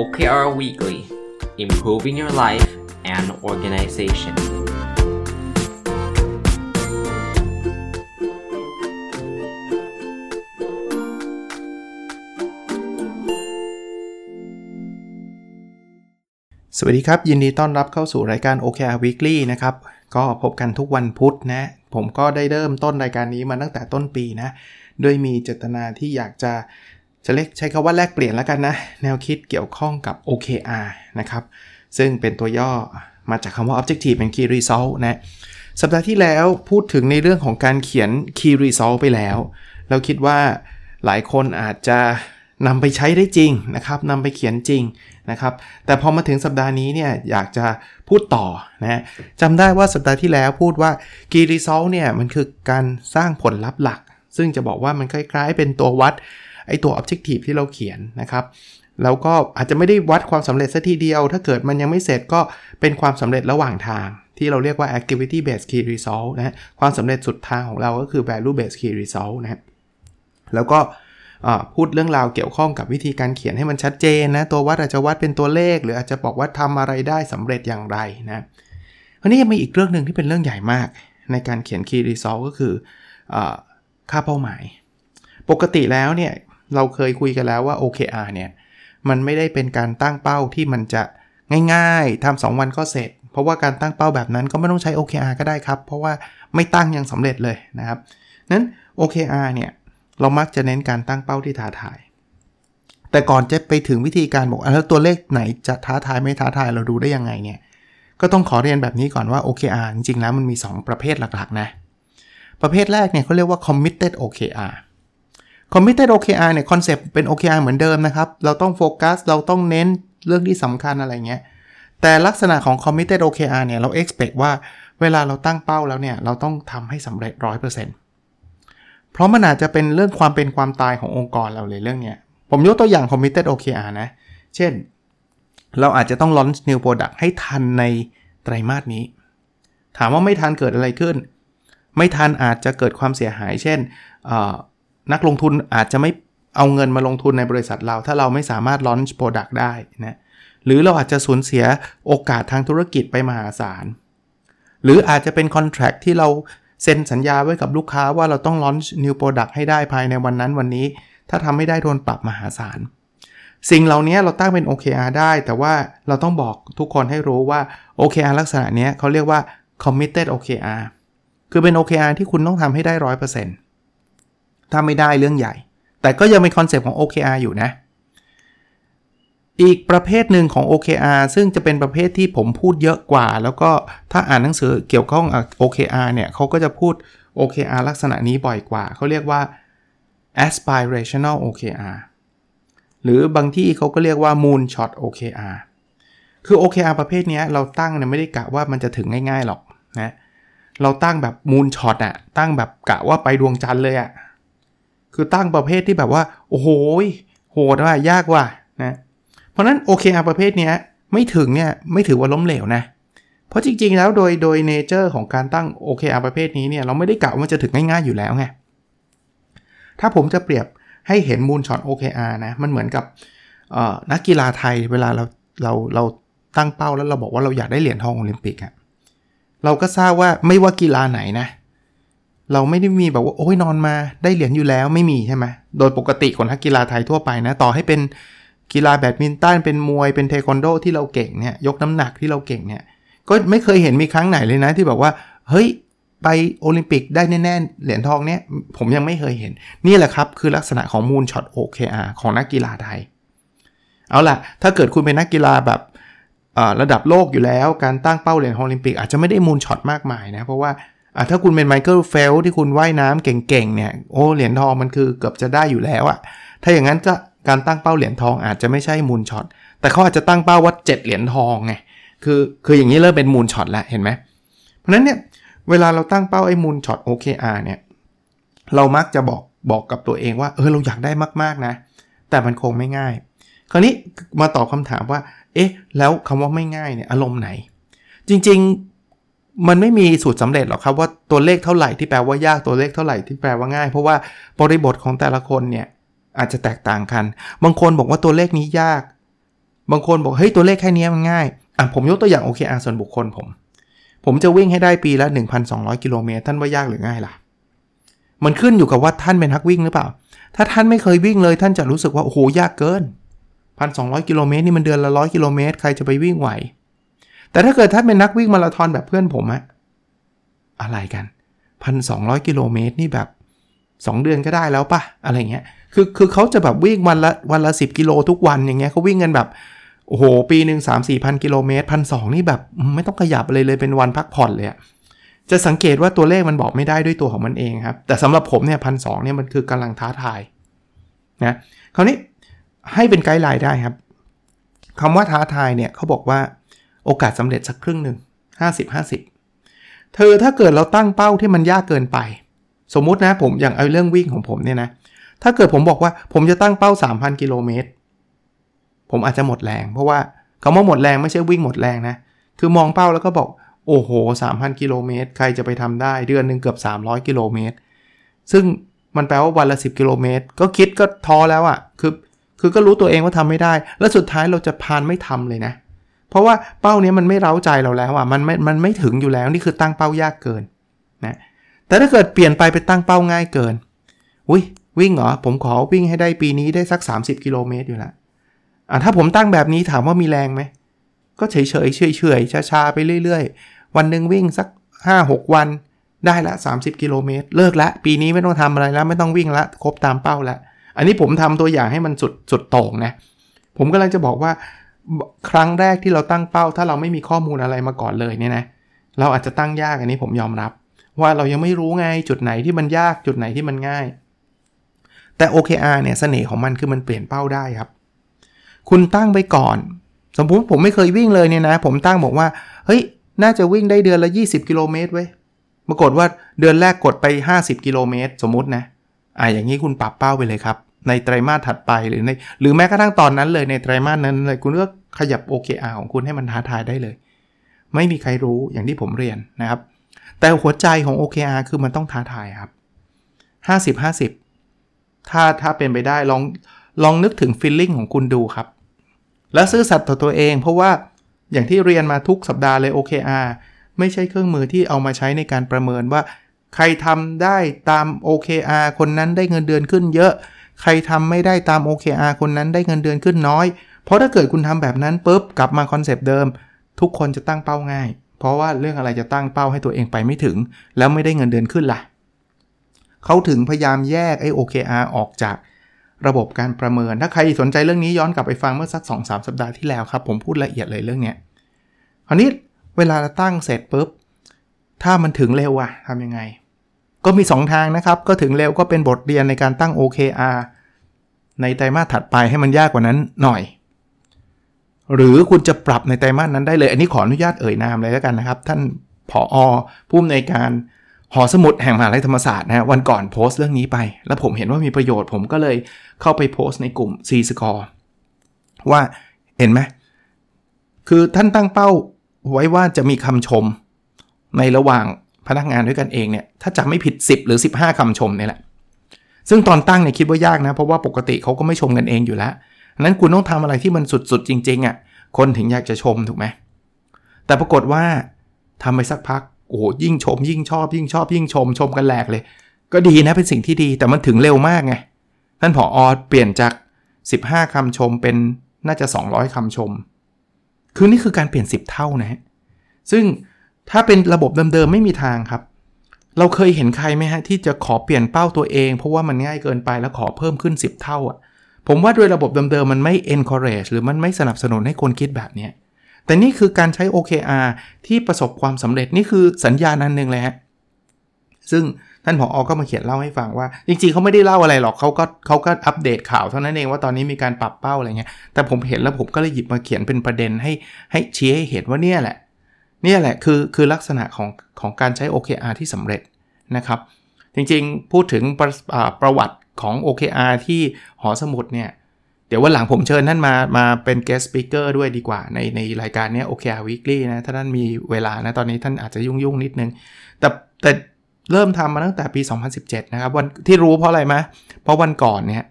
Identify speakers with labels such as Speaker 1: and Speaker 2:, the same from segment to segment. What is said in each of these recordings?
Speaker 1: OKR Weekly Improving Your Life and Organization
Speaker 2: สวัสดีครับ ยินดีต้อนรับเข้าสู่รายการ OKR Weekly นะครับ ก็พบกันทุกวันพุธนะ ผมก็ได้เริ่มต้นรายการนี้มาตั้งแต่ต้นปีนะด้วยมีเจตนาที่อยากจะ จะเล็กใช้คาว่าแลกเปลี่ยนแล้วกันนะ แนวคิดเกี่ยวข้องกับ OKR นะครับ ซึ่งเป็นตัวย่อมาจากคำว่า Objective and Key Result นะ สัปดาห์ที่แล้วพูดถึงในเรื่องของการเขียน Key Result ไปแล้ว เราคิดว่าหลายคนอาจจะนำไปใช้ได้จริงนะครับนำไปเขียนจริงนะครับ แต่พอมาถึงสัปดาห์นี้เนี่ยอยากจะพูดต่อนะจำได้ว่าสัปดาห์ที่แล้วพูดว่า Key Result เนี่ยมันคือการสร้างผลลัพธ์หลัก ซึ่งจะบอกว่ามันคล้ายๆ เป็นตัววัด ไอตัว Objective ที่เราเขียนนะครับแล้วก็อาจจะไม่ได้วัดความสำเร็จซะทีเดียว ถ้าเกิดมันยังไม่เสร็จก็เป็นความสำเร็จระหว่างทาง ที่เราเรียกว่า activity based key result นะความสำเร็จสุดทางของเราก็คือ value based key result นะแล้วก็พูดเรื่องราวเกี่ยวข้องกับวิธีการเขียนให้มันชัดเจนนะตัววัดอาจจะวัดเป็นตัวเลข หรืออาจจะบอกว่าทำอะไรได้สำเร็จอย่างไรนะอันนี้ยังมีอีกเรื่องหนึ่งที่เป็นเรื่องใหญ่มาก ในการเขียน key result ก็คืออค่าเป้าหมาย ปกติแล้วเนี่ย เราเคยคุยกันแล้วว่า OKR เนี่ย มันไม่ได้เป็นการตั้งเป้าที่มันจะง่ายๆทำสองวันก็เสร็จ เพราะว่าการตั้งเป้าแบบนั้นก็ไม่ต้องใช้ OKR ก็ได้ครับ เพราะว่าไม่ตั้งยังสำเร็จเลยนะครับนั้น OKR เนี่ย เรามักจะเน้นการตั้งเป้าที่ท้าทาย แต่ก่อนจะไปถึงวิธีการบอกแล้วตัวเลขไหนจะท้าทายไม่ท้าทายเราดูได้ยังไงเนี่ย ก็ต้องขอเรียนแบบนี้ก่อนว่า OKR จริงๆแล้วมันมี 2 ประเภทหลักๆนะ ประเภทแรกเนี่ยเขาเรียกว่า committed OKR committed OKR เนี่ยคอนเซปต์เป็น OKR เหมือนเดิมนะครับ เราต้องโฟกัส เราต้องเน้นเรื่องที่สำคัญอะไรเงี้ย แต่ลักษณะของ committed OKR เนี่ยเรา expect ว่าเวลาเราตั้งเป้าแล้วเนี่ย เราต้องทำให้สำเร็จ 100%เพราะมันอาจจะเป็นเรื่องความเป็นความตายขององค์กรเราเลยเรื่องเนี้ย ผมยกตัวอย่าง committed OKR นะ เช่น เราอาจจะต้อง launch new product ให้ทันในไตรมาสนี้ ถามว่าไม่ทันเกิดอะไรขึ้น ไม่ทันอาจจะเกิดความเสียหาย เช่น นักลงทุนอาจจะไม่เอาเงินมาลงทุนในบริษัทเรา ถ้าเราไม่สามารถ launch product ได้นะหรือเราอาจจะสูญเสียโอกาสทางธุรกิจไปมหาศาล หรืออาจจะเป็น contract ที่เราเซ็นสัญญาไว้กับลูกค้าว่าเราต้อง launch new product ให้ได้ภายในวันนั้นวันนี้ ถ้าทำไม่ได้โดนปรับมหาศาล สิ่งเหล่านี้เราตั้งเป็น OKR ได้ แต่ว่าเราต้องบอกทุกคนให้รู้ว่า OKR ลักษณะนี้เขาเรียกว่า committed OKR คือเป็น OKR ที่คุณต้องทำให้ได้ 100% ถ้าไม่ได้เรื่องใหญ่ แต่ก็ยังเป็นคอนเซปต์ของ OKR อยู่นะ อีกประเภทหนึ่งของ OKR ซึ่งจะเป็นประเภทที่ผมพูดเยอะกว่า แล้วก็ถ้าอ่านหนังสือเกี่ยวข้อง OKR เนี่ยเขาก็จะพูด OKR ลักษณะนี้บ่อยกว่า เขาเรียกว่า aspirational OKR หรือบางที่เขาก็เรียกว่า moonshot OKR คือ OKR ประเภทนี้เราตั้งเนี่ยไม่ได้กะว่ามันจะถึงง่ายๆหรอกนะ เราตั้งแบบ moonshot อะตั้งแบบกะว่าไปดวงจันทร์เลยอะ คือตั้งประเภทที่แบบว่า โอ้โหโหดว่ายากว่ะนะ เพราะนั้น OKR ประเภทนี้ไม่ถึงเนี่ยไม่ถือว่าล้มเหลวนะ เพราะจริงๆแล้วโดยโดยเนเจอร์ของการตั้ง OKR ประเภทนี้เนี่ยเราไม่ได้กะว่าจะถึงง่ายๆอยู่แล้วไง ถ้าผมจะเปรียบให้เห็นมูลช็อต OKR นะ มันเหมือนกับนักกีฬาไทยเวลาเราเราเราตั้งเป้าแล้วเราบอกว่าเราอยากได้เหรียญทองโอลิมปิกอะเราก็ทราบว่าไม่ว่ากีฬาไหนนะ เราไม่ได้มีแบบว่าโอ้ยนอนมาได้เหรียญอยู่แล้วไม่มีใช่ไหมโดยปกติคนนักกีฬาไทยทั่วไปนะ ต่อให้เป็นกีฬาแบดมินตันเป็นมวยเป็นเทควันโดที่เราเก่งเนี่ยยกน้ำหนักที่เราเก่งเนี่ยก็ไม่เคยเห็นมีครั้งไหนเลยนะที่แบบว่า เฮ้ยไปโอลิมปิกได้แน่ๆเหรียญทองเนี่ยผมยังไม่เคยเห็น นี่แหละครับ คือลักษณะของมูลช็อต OKR ของนักกีฬาไทย เอาล่ะ ถ้าเกิดคุณเป็นนักกีฬาแบบระดับโลกอยู่แล้ว การตั้งเป้าเหรียญโอลิมปิกอาจจะไม่ได้ moonshot มากมายนะ เพราะว่า อะถ้าคุณเป็นไมเคิลเฟลป์สที่คุณว่ายน้ำเก่งๆเนี่ยโอ้เหรียญทองมันคือเกือบจะได้อยู่แล้วอะถ้าอย่างนั้นก็การตั้งเป้าเหรียญทองอาจจะไม่ใช่ moonshot แต่เขาอาจจะตั้งเป้าว่า 7 เหรียญทองไงคือคืออย่างนี้เริ่มเป็น moonshot แล้วเห็นไหมเพราะนั้นเนี่ยเวลาเราตั้งเป้าไอ้มูลช็อต OKR เนี่ยเรามักจะบอกบอกกับตัวเองว่าเออเราอยากได้มากๆนะ แต่มันคงไม่ง่าย คราวนี้มาตอบคำถามว่า เอ๊ะ แล้วคำว่าไม่ง่ายเนี่ยอารมณ์ไหน จริงๆ มันไม่มีสูตรสำเร็จหรอกครับว่าตัวเลขเท่าไหร่ที่แปลว่ายากตัวเลขเท่าไหร่ที่แปลว่าง่าย เพราะว่าบริบทของแต่ละคนเนี่ยอาจจะแตกต่างกัน บางคนบอกว่าตัวเลขนี้ยาก บางคนบอกเฮ้ยตัวเลขแค่นี้มันง่ายอะผมยกตัวอย่าง OKR ส่วนบุคคลผม ผมจะวิ่งให้ได้ปีละ 1,200 กิโลเมตรท่านว่ายากหรือง่ายล่ะ มันขึ้นอยู่กับว่าท่านเป็นนักวิ่งหรือเปล่า ถ้าท่านไม่เคยวิ่งเลย ท่านจะรู้สึกว่าโอ้โหยากเกิน 1,200 กิโลเมตรนี่มันเดือนละ100กิโลเมตรใครจะไปวิ่งไหว แต่ถ้าเกิดท่านเป็นนักวิ่งมาราธอนแบบเพื่อนผมอะอะไรกัน1,200กิโลเมตรนี่แบบ 2 เดือนก็ได้แล้วปะอะไรเงี้ยคือคือเขาจะแบบวิ่งวันละวันละ10กิโลทุกวันอย่างเงี้ยเขาวิ่งกันแบบโอ้โห ปีหนึ่งสามสี่พันกิโลเมตรพันสองนี่แบบไม่ต้องขยับเลยเลยเป็นวันพักผ่อนเลยจะสังเกตว่าตัวเลขมันบอกไม่ได้ด้วยตัวของมันเองครับ แต่สำหรับผมเนี่ยพันสองเนี่ยมันคือกำลังท้าทายนะคราวนี้ให้เป็นไกด์ไลน์ได้ครับคำว่าท้าทายเนี่ยเขาบอกว่า โอกาสสำเร็จสักครึ่งหนึ่ง50 50 เธอถ้าเกิดเราตั้งเป้าที่มันยากเกินไป สมมุตินะผมอย่างเอาเรื่องวิ่งของผมเนี่ยนะ ถ้าเกิดผมบอกว่าผมจะตั้งเป้า 3,000 กิโลเมตร ผมอาจจะหมดแรง เพราะว่าคำว่าหมดแรงไม่ใช่วิ่งหมดแรงนะ คือมองเป้าแล้วก็บอกโอ้โห 3,000 กิโลเมตร ใครจะไปทำได้เดือนหนึ่งเกือบ 300 กิโลเมตร ซึ่งมันแปลว่าวันละ 10 กิโลเมตร ก็คิดก็ท้อแล้วอะ่ะ คือ คือก็รู้ตัวเองว่าทำไม่ได้ แล้วสุดท้ายเราจะพานไม่ทำเลยนะเพราะว่าเป้านี้มันไม่เร้าใจเราแล้วอะมันไม่มันไม่ถึงอยู่แล้วนี่คือตั้งเป้ายากเกินนะแต่ถ้าเกิดเปลี่ยนไปไปตั้งเป้าง่ายเกินอุ้ยวิ่งเหรอผมขอวิ่งให้ได้ปีนี้ได้สัก 30 กิโลเมตรอยู่แล้วอะถ้าผมตั้งแบบนี้ถามว่ามีแรงไหมก็เฉยเฉยเฉยเฉยชาๆไปเรื่อย ๆ วันหนึ่งวิ่งสัก 5-6 วันได้ละ 30 กิโลเมตร เลิกละ ปีนี้ไม่ต้องทำอะไรแล้วไม่ต้องวิ่งละครบตามเป้าละ อันนี้ผมทำตัวอย่างให้มันสุดสุดโต่งนะ ผมกำลังจะบอกว่า ครั้งแรกที่เราตั้งเป้า ถ้าเราไม่มีข้อมูลอะไรมาก่อนเลยเนี่ยนะเราอาจจะตั้งยากอันนี้ผมยอมรับ ว่าเรายังไม่รู้ไงจุดไหนที่มันยากจุดไหนที่มันง่าย แต่ OKR เนี่ยเสน่ห์ของมันคือมันเปลี่ยนเป้าได้ครับ คุณตั้งไปก่อน สมมติผมไม่เคยวิ่งเลยเนี่ยนะ ผมตั้งบอกว่าเฮ้ยน่าจะวิ่งได้เดือนละ 20 กิโลเมตรเว้ยปรากฏว่าเดือนแรกกดไป 50 กิโลเมตรสมมตินะอ่าอย่างนี้คุณปรับเป้าไปเลยครับ ในไตรมาสถัดไปหรือในหรือแม้กระทั่งตอนนั้นเลยในไตรมาสนั้นเลยคุณก็ขยับ OKR ของคุณให้มันท้าทายได้เลย ไม่มีใครรู้อย่างที่ผมเรียนนะครับ แต่หัวใจของ OKR คือมันต้องท้าทายครับ 50 50 ถ้าถ้าเป็นไปได้ลองลองนึกถึงฟีลลิ่งของคุณดูครับ แล้วซื่อสัตย์ต่อตัวเองเพราะว่าอย่างที่เรียนมาทุกสัปดาห์เลย OKR ไม่ใช่เครื่องมือที่เอามาใช้ในการประเมินว่า ใครทำได้ตาม OKR คนนั้นได้เงินเดือนขึ้นเยอะ ใครทำไม่ได้ตาม OKR คนนั้นได้เงินเดือนขึ้นน้อย เพราะถ้าเกิดคุณทำแบบนั้นปุ๊บกลับมาคอนเซปต์เดิม ทุกคนจะตั้งเป้าง่าย เพราะว่าเรื่องอะไรจะตั้งเป้าให้ตัวเองไปไม่ถึง แล้วไม่ได้เงินเดือนขึ้นละ่ะเขาถึงพยายามแยกไอ้ OKR ออกจากระบบการประเมิน ถ้าใครสนใจเรื่องนี้ย้อนกลับไปฟังเมื่อสัก 2-3สัปดาห์ที่แล้วครับ ผมพูดละเอียดเลยเรื่องเนี้ยคราวนี้เวลาเราตั้งเสร็จปุ๊บ ถ้ามันถึงเร็วอะทำยังไง ก็มี 2 ทางนะครับ ก็ถึงเร็วก็เป็นบทเรียนในการตั้ง OKR ในไตรมาสถัดไปให้มันยากกว่านั้นหน่อย หรือคุณจะปรับในไตรมาสนั้นได้เลย อันนี้ขออนุญาตเอ่ยนามเลยแล้วกันนะครับ ท่านผออผู้อำนวยการหอสมุดแห่งมหาลัยธรรมศาสตร์นะวันก่อนโพสต์เรื่องนี้ไป แล้วผมเห็นว่ามีประโยชน์ผมก็เลยเข้าไปโพสต์ในกลุ่ม C Score ว่าเห็นไหมคือท่านตั้งเป้าไว้ว่าจะมีคำชมในระหว่าง พนักงานด้วยกันเองเนี่ยถ้าจำไม่ผิด 10 หรือ 15คำชมเนี่ยแหละซึ่งตอนตั้งเนี่ยคิดว่ายากนะ เพราะว่าปกติเขาก็ไม่ชมกันเองอยู่แล้วนั้นคุณต้องทำอะไรที่มันสุดๆ จริงๆอะ่ะคนถึงอยากจะชมถูกไหมแต่ปรากฏว่าทำไปสักพักโอ้ยิ่งชม ยิ่งชอบ ยิ่งชอบ ยิ่งชมชมกันแหลกเลย ก็ดีนะเป็นสิ่งที่ดีแต่มันถึงเร็วมากไงท่านผออเปลี่ยนจาก 15คำชมเป็นน่าจะ 200คำชม คือนี่คือการเปลี่ยน 10 เท่านะฮะซึ่ง ถ้าเป็นระบบเดิมๆไม่มีทางครับ เราเคยเห็นใครไหมฮะที่จะขอเปลี่ยนเป้าตัวเอง เพราะว่ามันง่ายเกินไปแล้วขอเพิ่มขึ้น 10 เท่าอะผมว่าด้วยระบบเดิมๆมันไม่ encourage หรือมันไม่สนับสนุนให้คนคิดแบบนี้แต่นี่คือการใช้ OKR ที่ประสบความสำเร็จนี่คือสัญญาณนันหนึ่งเลยฮะซึ่งท่านผออก็มาเขียนเล่าให้ฟังว่า จริงๆเขาไม่ได้เล่าอะไรหรอกเขาก็เขาก็อัปเดตข่าวเท่านั้นเองว่าตอนนี้มีการปรับเป้าอะไรเงี้ยแต่ผมเห็นแล้วผมก็เลยหยิบมาเขียนเป็นประเด็นให้ให้ชี้ให้เห็นว่าเนี่ยแหละ นี่แหละคือคือลักษณะของของการใช้ OKR ที่สำเร็จนะครับ จริงๆ พูดถึงประประวัติของ OKR ที่หอสมุดเนี่ย เดี๋ยววันหลังผมเชิญท่านมามาเป็น guest speaker ด้วยดีกว่าในในรายการนี้ OKR Weekly นะ ถ้าท่านมีเวลานะ ตอนนี้ท่านอาจจะยุ่งยุ่งนิดนึง แต่แต่เริ่มทำมาตั้งแต่ปี 2017 นะครับ วันที่รู้เพราะอะไรไหมเพราะวันก่อนเนี่ย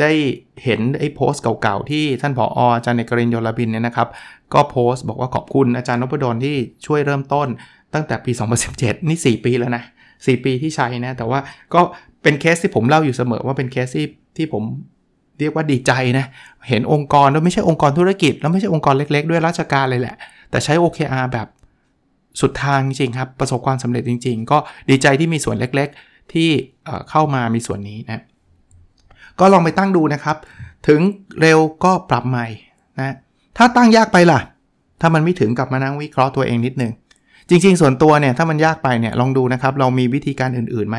Speaker 2: ได้เห็นไอ้โพสต์เก่าๆ ที่ท่านผออาจารย์เอกรินยลบินเนี่ยนะครับ ก็โพสต์บอกว่าขอบคุณอาจารย์นพดลที่ช่วยเริ่มต้นตั้งแต่ปี 2017 นี่ 4 ปีแล้วนะ 4 ปีที่ใช้นะ แต่ว่าก็เป็นเคสที่ผมเล่าอยู่เสมอว่าเป็นเคสที่ที่ผมเรียกว่าดีใจนะ เห็นองค์กรแล้วไม่ใช่องค์กรธุรกิจ แล้วไม่ใช่องค์กรเล็ก ๆ ด้วยราชการเลยแหละ แต่ใช้ OKR แบบสุดทางจริงครับ ประสบความสำเร็จจริง ๆ ก็ดีใจที่มีส่วนเล็ก ๆ ที่เข้ามามีส่วนนี้นะ ก็ลองไปตั้งดูนะครับ ถึงเร็วก็ปรับใหม่นะถ้าตั้งยากไปล่ะ ถ้ามันไม่ถึงกลับมานั่งวิเคราะห์ตัวเองนิดนึงจริง ๆ ส่วนตัวเนี่ยถ้ามันยากไปเนี่ยลองดูนะครับ เรามีวิธีการอื่นๆไหม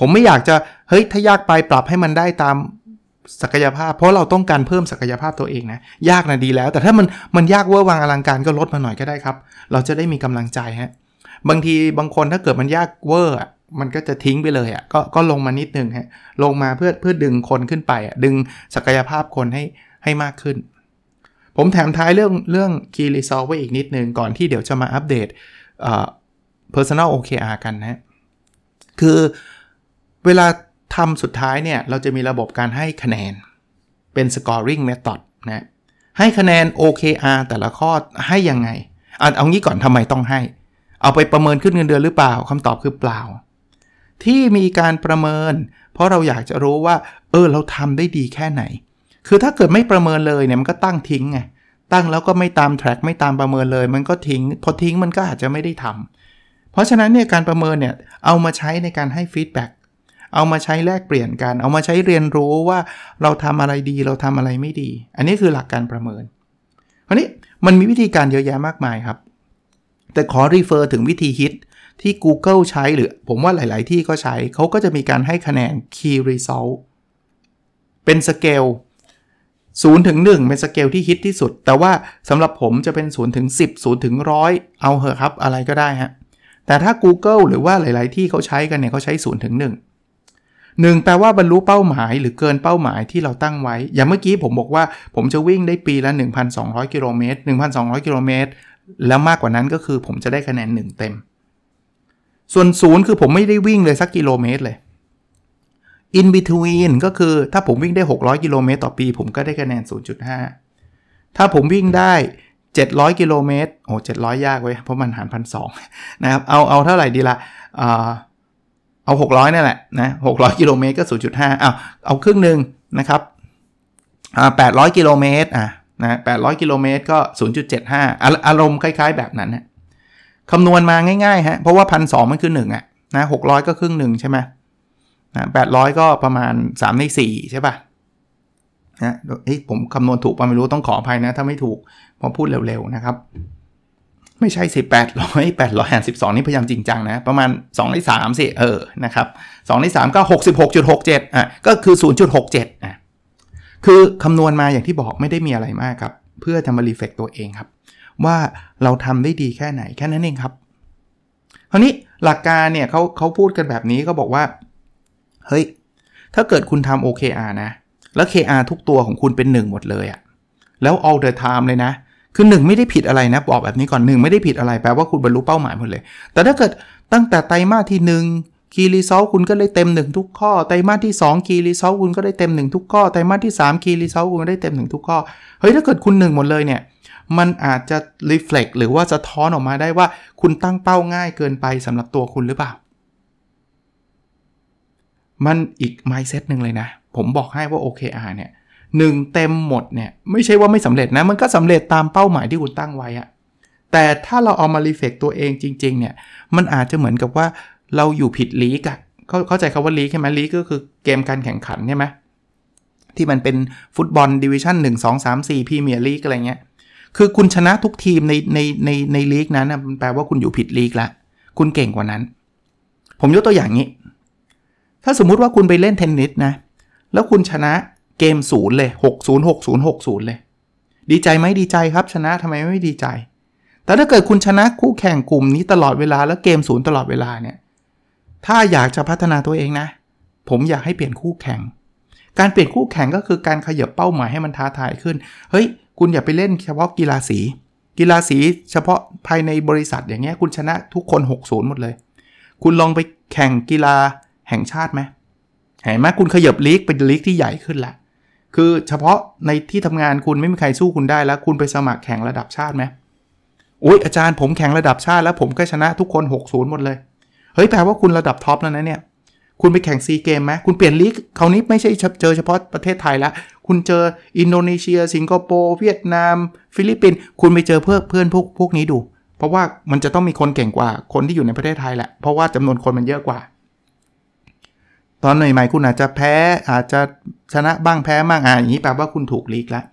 Speaker 2: ผมไม่อยากจะเฮ้ยถ้ายากไปปรับให้มันได้ตามศักยภาพ เพราะเราต้องการเพิ่มศักยภาพตัวเองนะยากนะดีแล้ว แต่ถ้ามันมันยากเวอร์วางอลังการก็ลดมาหน่อยก็ได้ครับ เราจะได้มีกำลังใจฮะบางทีบางคนถ้าเกิดมันยากเวอร์ มันก็จะทิ้งไปเลยอะก็ก็ลงมานิดนึงฮะลงมาเพื่อเพื่อดึงคนขึ้นไปอะดึงศักยภาพคนให้ให้มากขึ้น ผมแถมท้ายเรื่องเรื่อง key result ไว้อีกนิดนึงก่อนที่เดี๋ยวจะมาอัปเดตเอ่อ personal OKR กันนะคือเวลาทำสุดท้ายเนี่ย เราจะมีระบบการให้คะแนนเป็น scoring method นะให้คะแนน OKR แต่ละข้อให้ยังไงเอาเอางี้ก่อนทำไมต้องให้ เอาไปประเมินขึ้นเงินเดือนหรือเปล่าคำตอบคือเปล่า ที่มีการประเมิน เพราะเราอยากจะรู้ว่า เออเราทำได้ดีแค่ไหน คือถ้าเกิดไม่ประเมินเลยเนี่ยมันก็ตั้งทิ้งไงตั้งแล้วก็ไม่ตาม track ไม่ตามประเมินเลย มันก็ทิ้ง พอทิ้งมันก็อาจจะไม่ได้ทำเพราะฉะนั้นเนี่ยการประเมินเนี่ยเอามาใช้ในการให้ feedbackเอามาใช้แลกเปลี่ยนกัน เอามาใช้เรียนรู้ว่าเราทำอะไรดีเราทำอะไรไม่ดี อันนี้คือหลักการประเมินคราวนี้มันมีวิธีการเยอะแยะมากมายครับ แต่ขอ refer ถึงวิธีฮิต ที่ Google ใช้หรือผมว่าหลาย ๆ ที่ก็ใช้ เขาก็จะมีการให้คะแนน Key Result เป็นสเกล0ถึง1เป็นสเกลที่ฮิตที่สุด แต่ว่าสำหรับผมจะเป็น0ถึง10 0ถึง100 เอาเหอะครับ อะไรก็ได้ฮะ แต่ถ้า Google หรือว่าหลาย ๆ ที่เขาใช้กันเนี่ยเขาใช้0ถึง1 1แปลว่าบรรลุเป้าหมายหรือเกินเป้าหมายที่เราตั้งไว้ อย่างเมื่อกี้ผมบอกว่าผมจะวิ่งได้ปีละ 1,200 กิโลเมตร 1,200 กิโลเมตร แล้วมากกว่านั้นก็คือผมจะได้คะแนน 1 เต็ม ส่วนศูนย์คือผมไม่ได้วิ่งเลยสักกิโลเมตรเลย in between ก็คือถ้าผมวิ่งได้ 600 กิโลเมตรต่อปี ผมก็ได้คะแนน 0.5 ถ้าผมวิ่งได้ 700 กิโลเมตรโอ้700 ยากเว้ย เพราะมันหารพันสนะครับ เอา เอาเท่าไหร่ดีละอ่าเอา 600 นั่นแหละนะ 600 กิโลเมตรก็ 0.5 เอาเอาครึ่งหนึ่งนะครับอ่า800 กิโลเมตรอะนะ800 กิโลเมตรก็ 0.75 อารมณ์คล้าย ๆ แบบนั้นนะ คำนวณมาง่ายๆฮะเพราะว่าพันสมันคือ1อะนะ600ก็ครึ่งหนึ่งใช่ไหมนะ800ก็ประมาณ 3 ใน 4 ใช่ป่ะนะเฮ้ยผมคำนวณถูกป่ะไม่รู้ต้องขออภัยนะ ถ้าไม่ถูกผมพูดเร็วๆนะครับ ไม่ใช่สิ800 800หาร12นี่พยายามจริงจังนะ ประมาณ 2 ใน3สิเออนะครับ2ใน 3 ก็ 66.67อะก็คือ 0.67อะคือคำนวณมาอย่างที่บอกไม่ได้มีอะไรมากครับ เพื่อจะมารีเฟกตัวเองครับ ว่าเราทำได้ดีแค่ไหนแค่นั้นเองครับคราวนี้หลักการเนี่ยเขาเขาพูดกันแบบนี้ก็บอกว่า เฮ้ย ถ้าเกิดคุณทำ OKR นะ แล้ว KR ทุกตัวของคุณเป็น 1 หมดเลยอะแล้ว all the time เลยนะ คือ 1 ไม่ได้ผิดอะไรนะ บอกแบบนี้ก่อน 1 ไม่ได้ผิดอะไรแปลว่าคุณบรรลุเป้าหมายหมดเลย แต่ถ้าเกิดตั้งแต่ไตรมาสที่ 1 Key Result คุณก็ได้เต็ม 1 ทุกข้อ ไตรมาสที่ 2 Key Result คุณก็ได้เต็ม 1 ทุกข้อ ไตรมาสที่ 3 Key Result คุณก็ได้เต็ม 1 ทุกข้อ เฮ้ย ถ้าเกิดคุณ 1 หมดเลยเนี่ย มันอาจจะ reflect หรือว่าสะท้อนออกมาได้ว่าคุณตั้งเป้าง่ายเกินไปสำหรับตัวคุณหรือเปล่า มันอีก mindset หนึ่งเลยนะ ผมบอกให้ว่า OKR เนี่ยหนึ่งเต็มหมดเนี่ย ไม่ใช่ว่าไม่สำเร็จนะ มันก็สำเร็จตามเป้าหมายที่คุณตั้งไว้อะแต่ถ้าเราเอามา reflect ตัวเองจริง ๆ เนี่ย มันอาจจะเหมือนกับว่าเราอยู่ผิดลีกอะเขาเข้าใจคำว่าลีกใช่ไหมลีกก็คือเกมการแข่งขันใช่ไหมที่มันเป็นฟุตบอลดิวิชั่น1 2 3 4พรีเมียร์ลีกอะไรเงี้ย คือคุณชนะทุกทีมในในในในลีกนั้นนะมันแปลว่าคุณอยู่ผิดลีกละคุณเก่งกว่านั้น ผมยกตัวอย่างนี้ ถ้าสมมุติว่าคุณไปเล่นเทนนิสนะ แล้วคุณชนะเกมศูนย์เลย6 0 6 0 6 0เลย ดีใจไหมดีใจครับ ชนะทำไมไม่ดีใจ แต่ถ้าเกิดคุณชนะคู่แข่งกลุ่มนี้ตลอดเวลาแล้วเกมศูนย์ตลอดเวลาเนี่ย ถ้าอยากจะพัฒนาตัวเองนะ ผมอยากให้เปลี่ยนคู่แข่งการเปลี่ยนคู่แข่งก็คือการขยับเป้าหมายให้มันท้าทายขึ้น เฮ้ย คุณอย่าไปเล่นเฉพาะกีฬาสี กีฬาสีเฉพาะภายในบริษัทอย่างเงี้ยคุณชนะทุกคน 6-0 หมดเลย คุณลองไปแข่งกีฬาแห่งชาติไหมเห็นไหมคุณขยับลีกเป็นลีกที่ใหญ่ขึ้นละคือเฉพาะในที่ทำงานคุณไม่มีใครสู้คุณได้แล้ว คุณไปสมัครแข่งระดับชาติไหมอุ้ยอาจารย์ผมแข่งระดับชาติแล้วผมก็ชนะทุกคน 6-0 หมดเลย เฮ้ยแปลว่าคุณระดับท็อปแล้วนะเนี่ย คุณไปแข่งซีเกมไหมคุณเปลี่ยนลีกคราวนี้ไม่ใช่เจอเฉพาะประเทศไทยละ คุณเจออินโดนีเซีย สิงคโปร์เวียดนาม ฟิลิปปินส์คุณไปเจอเพื่อนเพื่อนพวกพวกนี้ดู เพราะว่ามันจะต้องมีคนเก่งกว่าคนที่อยู่ในประเทศไทยแหละ เพราะว่าจำนวนคนมันเยอะกว่า ตอนใหม่ๆคุณอาจจะแพ้อาจจะชนะบ้างแพ้บ้างอ่าอย่างนี้แปลว่าคุณถูกลีกแล้ว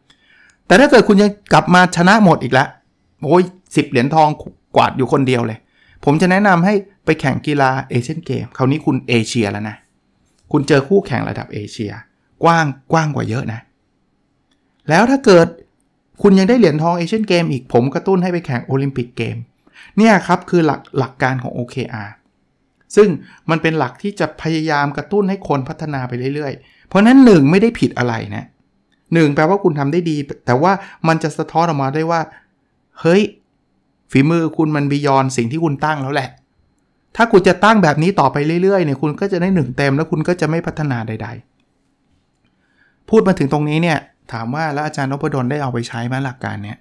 Speaker 2: แต่ถ้าเกิดคุณยังกลับมาชนะหมดอีกแล้วโอ้ยสิบเหรียญทองกวาดอยู่คนเดียวเลย ผมจะแนะนำให้ไปแข่งกีฬาเอเชียนเกมคราวนี้คุณเอเชียแล้วนะ คุณเจอคู่แข่งระดับเอเชีย กว้างกว้างกว่าเยอะนะ แล้วถ้าเกิดคุณยังได้เหรียญทองเอเชียนเกมอีกผมกระตุ้นให้ไปแข่งโอลิมปิกเกมเนี่ยครับคือหลักหลักการของ OKR ซึ่งมันเป็นหลักที่จะพยายามกระตุ้นให้คนพัฒนาไปเรื่อยๆ เพราะนั้นหนึ่งไม่ได้ผิดอะไรนะหนึ่งแปลว่าคุณทำได้ดี แต่ว่ามันจะสะท้อนออกมาได้ว่า เฮ้ย ฝีมือคุณมันบียอนสิ่งที่คุณตั้งแล้วแหละ ถ้าคุณจะตั้งแบบนี้ต่อไปเรื่อยๆเนี่ยคุณก็จะได้หนึ่งเต็มแล้วคุณก็จะไม่พัฒนาใด ๆ พูดมาถึงตรงนี้เนี่ยถามว่าแล้วอาจารย์นพดลได้เอาไปใช้ไหมหลักการเนี้ย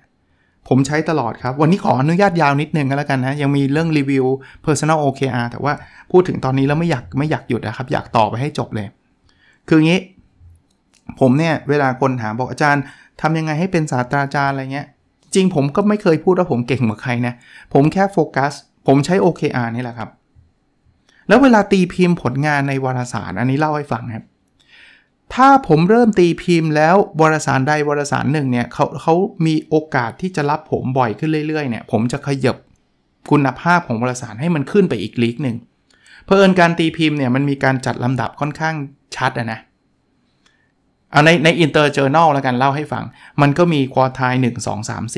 Speaker 2: ผมใช้ตลอดครับ วันนี้ขออนุญาตยาวนิดนึงก็แล้วกันนะ ยังมีเรื่องรีวิว personal OKR แต่ว่าพูดถึงตอนนี้แล้วไม่อยากไม่อยากหยุดนะครับ อยากต่อไปให้จบเลย คืองี้ ผมเนี่ย เวลาคนถามบอกอาจารย์ทำยังไงให้เป็นศาสตราจารย์อะไรเงี้ย จริงผมก็ไม่เคยพูดว่าผมเก่งกว่าใครนะ ผมแค่โฟกัส ผมใช้ OKR นี่แหละครับ แล้วเวลาตีพิมพ์ผลงานในวารสาร อันนี้เล่าให้ฟังครับ ถ้าผมเริ่มตีพิมพ์แล้ววารสารใดวารสารหนึ่งเนี่ยเขาเขามีโอกาสที่จะรับผมบ่อยขึ้นเรื่อยๆเนี่ยผมจะขยับคุณภาพของวารสารให้มันขึ้นไปอีกลีกหนึ่งเพอิญการตีพิมพ์เนี่ยมันมีการจัดลำดับค่อนข้างชัดนะเอาในใน inter journal แล้วกันเล่าให้ฟัง มันก็มี quartile 1 2 3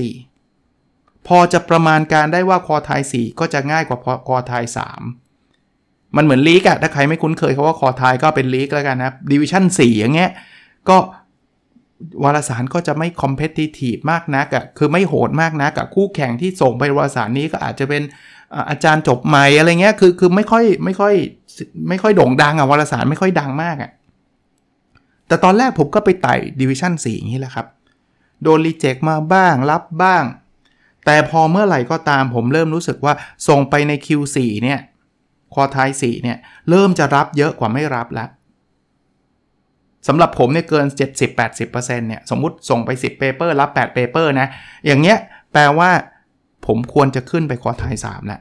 Speaker 2: 4พอจะประมาณการได้ว่า quartile 4ก็จะง่ายกว่า quartile 3มั มันเหมือนลีกอะถ้าใครไม่คุ้นเคยเขาว่าคอทายก็เป็นลีกแล้วกันนะดิวิชั่น4อย่างเงี้ยก็วารสารก็จะไม่ competitive มากนักอะคือไม่โหดมากนักกับคู่แข่งที่ส่งไปวารสารนี้ก็อาจจะเป็นอาจารย์จบใหม่อะไรเงี้ยคือคือไม่ค่อยไม่ค่อยไม่ค่อยโด่งดังอะวารสารไม่ค่อยดังมากอะแต่ตอนแรกผมก็ไปไต่ดิวิชั่น4อย่างนี้แหละครับ โดนรีเจ็คมาบ้างรับบ้าง แต่พอเมื่อไหร่ก็ตามผมเริ่มรู้สึกว่าส่งไปใน Q4 เนี่ย ควอไทย4เนี่ยเริ่มจะรับเยอะกว่าไม่รับแล้วสำหรับผมเนี่ยเกิน 70-80%เนี่ยสมมุติส่งไป 10 paper รับ 8 paper นะ อย่างเงี้ยแปลว่าผมควรจะขึ้นไปควอไทย3แล้ว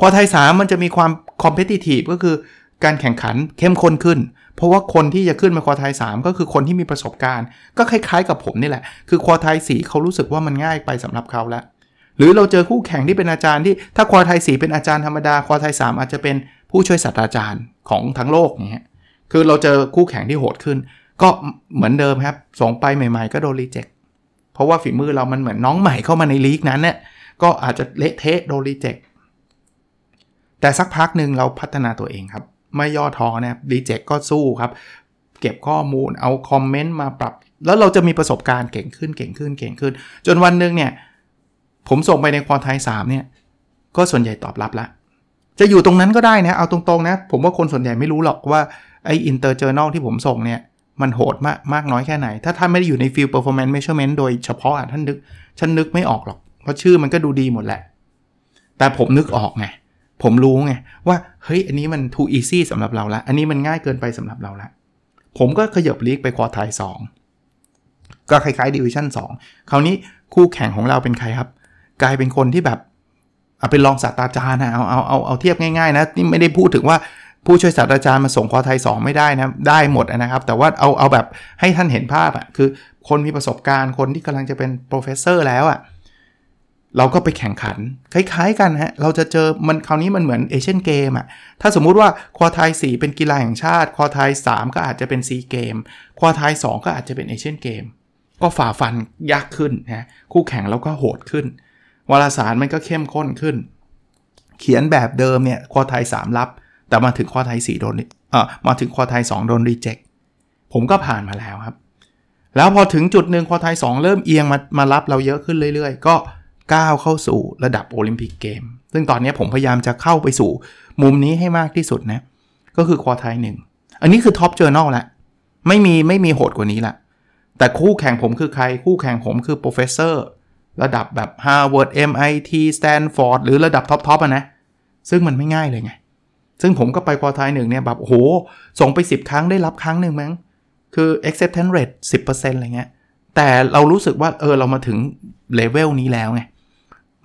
Speaker 2: ควอไทย3มันจะมีความ competitive ก็คือการแข่งขันเข้มข้นขึ้น เพราะว่าคนที่จะขึ้นมาควอไทย3ก็คือคนที่มีประสบการณ์ ก็คล้ายๆกับผมนี่แหละ คือควอไทย4เขารู้สึกว่ามันง่ายไปสำหรับเขาแล้ว หรือเราเจอคู่แข่งที่เป็นอาจารย์ที่ถ้าควอไทยสีเป็นอาจารย์ธรรมดาควอไทยสอาจจะเป็นผู้ช่วยศาสตราจารย์ของทั้งโลกเนี้ยคือเราเจอคู่แข่งที่โหดขึ้น ก็เหมือนเดิมครับส่งไปใหม่ ๆ ก็โดนรีเจ็คเพราะว่าฝีมือเรามันเหมือนน้องใหม่เข้ามาในลีกนั้นเนี่ยก็อาจจะเละเทะโดน reject แต่สักพักหนึ่งเราพัฒนาตัวเองครับ ไม่ย่อท้อนะ reject ก็สู้ครับ เก็บข้อมูลเอาคอมเมนต์มาปรับ แล้วเราจะมีประสบการณ์เก่งขึ้นเก่งขึ้นเก่งขึ้น จนวันหนึ่งเนี่ย ผมส่งไปใน quartile 3เนี่ย ก็ส่วนใหญ่ตอบรับละ จะอยู่ตรงนั้นก็ได้นะ เอาตรงๆนะ ผมว่าคนส่วนใหญ่ไม่รู้หรอกว่าไอ inter journal ที่ผมส่งเนี่ย มันโหดมากมากน้อยแค่ไหน ถ้าท่านไม่ได้อยู่ใน field performance measurement โดยเฉพาะท่านนึกฉันนึกไม่ออกหรอก เพราะชื่อมันก็ดูดีหมดแหละ แต่ผมนึกออกไง ผมรู้ไงว่าเฮ้ยอันนี้มัน too easy สำหรับเราละ อันนี้มันง่ายเกินไปสำหรับเราละผมก็ขยับลีกไปควอไทย2ก็คล้ายๆดิวิชั่น2คราวนี้คู่แข่งของเราเป็นใครครับ กลายเป็นคนที่แบบเอาเป็นรองศาสตราจารย์นะเอาเอาเอาเอาเทียบง่ายๆนะนี่ไม่ได้พูดถึงว่าผู้ช่วยศาสตราจารย์มาส่งคอไทย 2 ไม่ได้นะได้หมดนะครับ แต่ว่าเอาเอาแบบให้ท่านเห็นภาพอะ่ะคือคนมีประสบการณ์คนที่กำลังจะเป็น professor แล้วอะ่ะเราก็ไปแข่งขัน คล้ายๆกันฮะ เราจะเจอมันคราวนี้มันเหมือนเอเชียนเกมอะ ถ้าสมมุติว่า quartile 4เป็นกีฬาแห่งชาติ quartile 3ก็อาจจะเป็นซีเกม quartile 2ก็อาจจะเป็นเอเชียนเกม ก็ฝ่าฟันยากขึ้นนะคู่แข่งแล้วก็โหดขึ้น วารสารมันก็เข้มข้นขึ้น เขียนแบบเดิมเนี่ย quartile 3รับ แต่มาถึง quartile 4โดนเอ่อมาถึง quartile 2โดน reject ผมก็ผ่านมาแล้วครับ แล้วพอถึงจุดหนึ่ง quartile 2เริ่มเอียงมามารับเราเยอะขึ้นเรื่อยๆ ก็ก้าวเข้าสู่ระดับโอลิมปิกเกม ซึ่งตอนนี้ผมพยายามจะเข้าไปสู่มุมนี้ให้มากที่สุดนะ ก็คือ quartile หนึ่ง อันนี้คือ top journal ละ ไม่มีไม่มีโหดกว่านี้ละ แต่คู่แข่งผมคือใคร คู่แข่งผมคือ professor ร ระดับแบบ Harvard MIT Stanford หรือระดับท็อปๆอะนะ ซึ่งมันไม่ง่ายเลยไง ซึ่งผมก็ไป quartile หนึ่งเนี่ยแบบโอ้โห ส่งไป 10 ครั้งได้รับครั้งหนึ่งมั้ง คือ acceptance rate 10%อะไรเงี้ย แต่เรารู้สึกว่าเออเรามาถึงเลเวลนี้แล้วไง